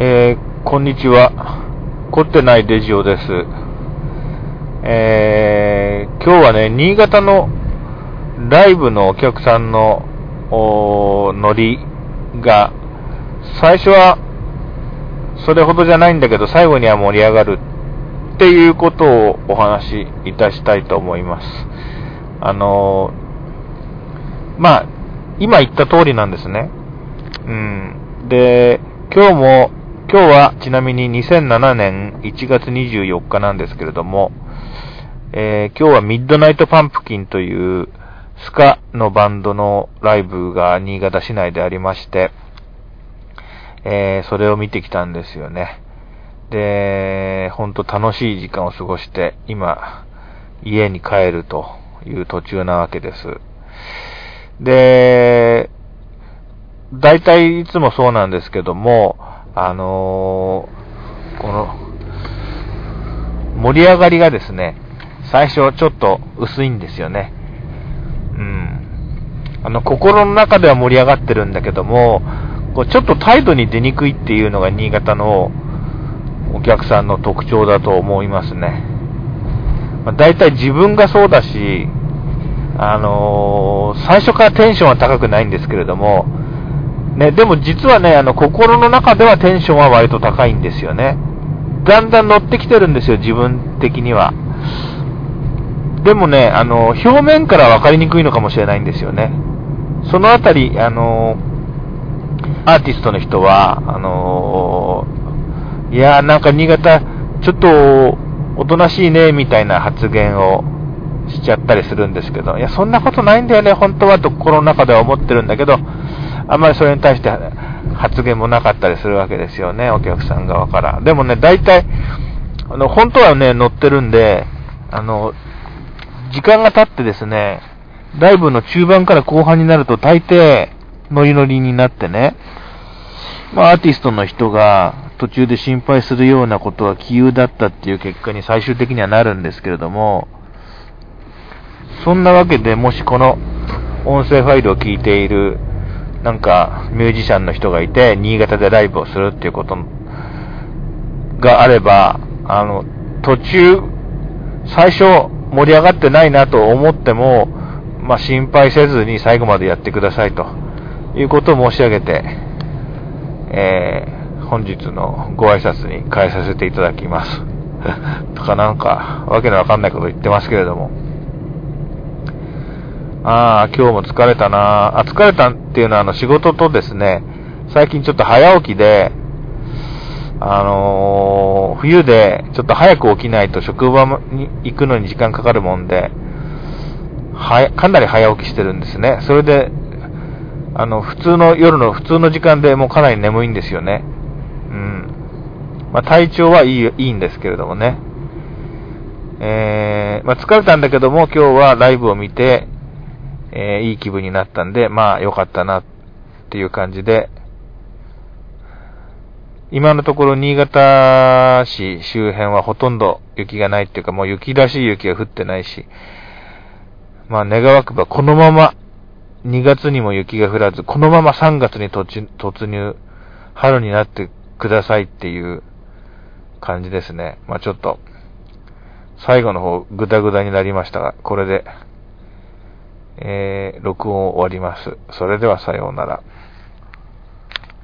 えー、こんにちは。凝ってないデジオです。えー、今日はね、新潟のライブのお客さんの、ノリが、最初はそれほどじゃないんだけど、最後には盛り上がるっていうことをお話しいたしたいと思います。あのー、まあ、今言った通りなんですね。うん。で、今日も今日はちなみに2007年1月24日なんですけれども、えー、今日はミッドナイトパンプキンというスカのバンドのライブが新潟市内でありまして、えー、それを見てきたんですよね。で、ほんと楽しい時間を過ごして、今、家に帰るという途中なわけです。で、大体いつもそうなんですけども、あのー、この、盛り上がりがですね、最初ちょっと薄いんですよね。うん。あの、心の中では盛り上がってるんだけども、こうちょっと態度に出にくいっていうのが新潟のお客さんの特徴だと思いますね。まあ、大体自分がそうだし、あのー、最初からテンションは高くないんですけれども、ね、でも実はね、あの、心の中ではテンションは割と高いんですよね。だんだん乗ってきてるんですよ、自分的には。でもね、あの、表面から分かりにくいのかもしれないんですよね。そのあたり、あの、アーティストの人は、あのいやーなんか新潟、ちょっと、おとなしいね、みたいな発言をしちゃったりするんですけど、いや、そんなことないんだよね、本当はと心の中では思ってるんだけど、あんまりそれに対して発言もなかったりするわけですよね、お客さん側から。でもね、大体、あの、本当はね、乗ってるんで、あの、時間が経ってですね、ライブの中盤から後半になると大抵、ノリノリになってね、まあ、アーティストの人が途中で心配するようなことは杞憂だったっていう結果に最終的にはなるんですけれども、そんなわけでもしこの音声ファイルを聞いているなんかミュージシャンの人がいて、新潟でライブをするっていうことがあれば、あの、途中、最初盛り上がってないなと思っても、まあ、心配せずに最後までやってくださいということを申し上げて、えー、本日のご挨拶に変えさせていただきます。とかなんか、わけのわかんないこと言ってますけれども。ああ、今日も疲れたなあ、疲れたっていうのはあの仕事とですね、最近ちょっと早起きで、あのー、冬でちょっと早く起きないと職場に行くのに時間かかるもんで、はかなり早起きしてるんですね。それで、あの、普通の、夜の普通の時間でもうかなり眠いんですよね。うん。まあ、体調はいい、いいんですけれどもね。えー、まあ、疲れたんだけども、今日はライブを見て、えー、いい気分になったんで、まあ良かったなっていう感じで、今のところ新潟市周辺はほとんど雪がないっていうか、もう雪らしい雪が降ってないし、まあ願わくばこのまま2月にも雪が降らず、このまま3月に突入、春になってくださいっていう感じですね。まあちょっと、最後の方グダグダになりましたが、これで。えー、録音を終わります。それではさようなら。